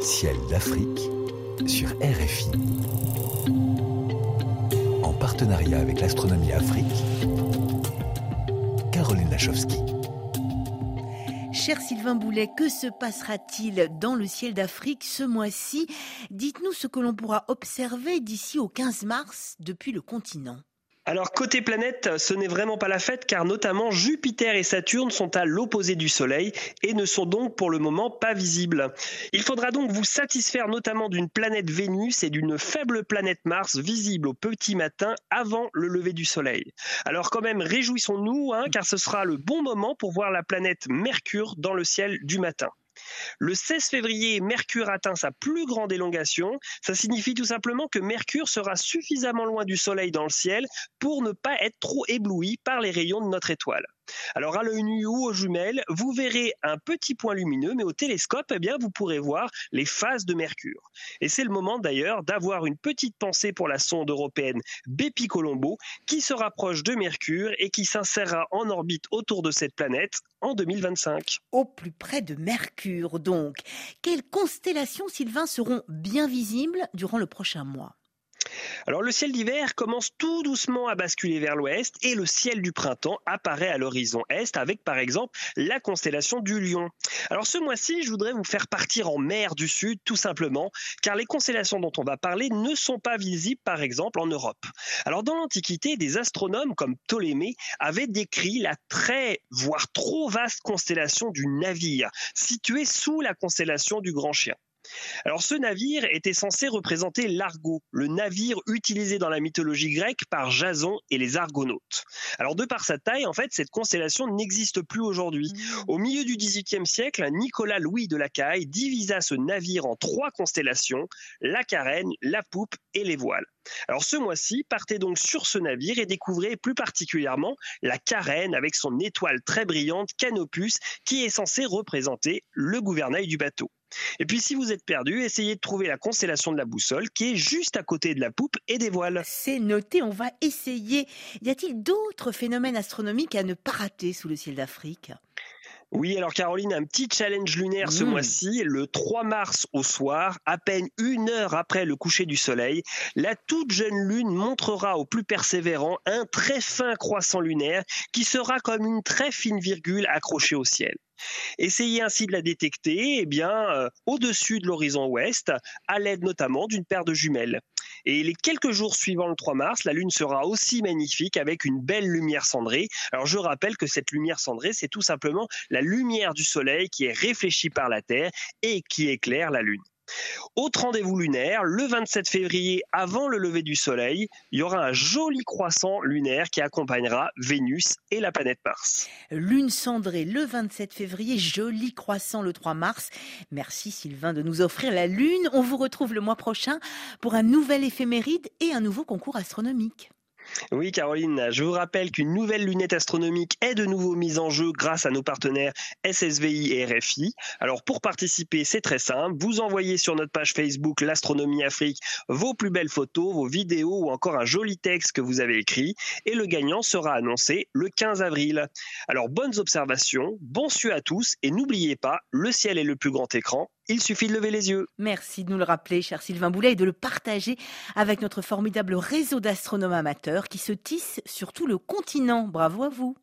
Ciel d'Afrique sur RFI. En partenariat avec l'Astronomie Afrique, Caroline Lachowski. Cher Sylvain Boulet, que se passera-t-il dans le ciel d'Afrique ce mois-ci? Dites-nous ce que l'on pourra observer d'ici au 15 mars depuis le continent. Alors côté planète, ce n'est vraiment pas la fête car notamment Jupiter et Saturne sont à l'opposé du Soleil et ne sont donc pour le moment pas visibles. Il faudra donc vous satisfaire notamment d'une planète Vénus et d'une faible planète Mars visible au petit matin avant le lever du Soleil. Alors quand même réjouissons-nous hein, car ce sera le bon moment pour voir la planète Mercure dans le ciel du matin. Le 16 février, Mercure atteint sa plus grande élongation. Ça signifie tout simplement que Mercure sera suffisamment loin du Soleil dans le ciel pour ne pas être trop ébloui par les rayons de notre étoile. Alors à l'œil nu ou aux jumelles, vous verrez un petit point lumineux, mais au télescope, eh bien, vous pourrez voir les phases de Mercure. Et c'est le moment d'ailleurs d'avoir une petite pensée pour la sonde européenne Bepi Colombo, qui se rapproche de Mercure et qui s'insérera en orbite autour de cette planète en 2025. Au plus près de Mercure, donc. Quelles constellations, Sylvain, seront bien visibles durant le prochain mois? Alors le ciel d'hiver commence tout doucement à basculer vers l'ouest et le ciel du printemps apparaît à l'horizon est avec par exemple la constellation du Lion. Alors ce mois-ci, je voudrais vous faire partir en mer du Sud tout simplement car les constellations dont on va parler ne sont pas visibles par exemple en Europe. Alors dans l'Antiquité, des astronomes comme Ptolémée avaient décrit la très voire trop vaste constellation du navire située sous la constellation du Grand Chien. Alors ce navire était censé représenter l'Argo, le navire utilisé dans la mythologie grecque par Jason et les Argonautes. Alors de par sa taille, en fait, cette constellation n'existe plus aujourd'hui. Mmh. Au milieu du XVIIIe siècle, Nicolas Louis de la Caille divisa ce navire en trois constellations, la carène, la poupe et les voiles. Alors ce mois-ci, partez donc sur ce navire et découvrez plus particulièrement la carène avec son étoile très brillante Canopus qui est censée représenter le gouvernail du bateau. Et puis si vous êtes perdu, essayez de trouver la constellation de la boussole qui est juste à côté de la poupe et des voiles. C'est noté, on va essayer. Y a-t-il d'autres phénomènes astronomiques à ne pas rater sous le ciel d'Afrique? Oui, alors Caroline, un petit challenge lunaire ce mmh. mois-ci, le 3 mars au soir, à peine une heure après le coucher du soleil, la toute jeune lune montrera au plus persévérant un très fin croissant lunaire qui sera comme une très fine virgule accrochée au ciel. Essayez ainsi de la détecter eh bien, euh, au-dessus de l'horizon ouest, à l'aide notamment d'une paire de jumelles. Et les quelques jours suivant le 3 mars, la Lune sera aussi magnifique avec une belle lumière cendrée. Alors je rappelle que cette lumière cendrée, c'est tout simplement la lumière du Soleil qui est réfléchie par la Terre et qui éclaire la Lune. Autre rendez-vous lunaire, le 27 février, avant le lever du Soleil, il y aura un joli croissant lunaire qui accompagnera Vénus et la planète Mars. Lune cendrée le 27 février, joli croissant le 3 mars. Merci Sylvain de nous offrir la Lune. On vous retrouve le mois prochain pour un nouvel éphéméride et un nouveau concours astronomique. Oui, Caroline, je vous rappelle qu'une nouvelle lunette astronomique est de nouveau mise en jeu grâce à nos partenaires SSVI et RFI. Alors, pour participer, c'est très simple. Vous envoyez sur notre page Facebook L'Astronomie Afrique vos plus belles photos, vos vidéos ou encore un joli texte que vous avez écrit et le gagnant sera annoncé le 15 avril. Alors, bonnes observations, bon su à tous et n'oubliez pas, le ciel est le plus grand écran il suffit de lever les yeux. Merci de nous le rappeler, cher Sylvain Boulet, et de le partager avec notre formidable réseau d'astronomes amateurs qui se tissent sur tout le continent. Bravo à vous.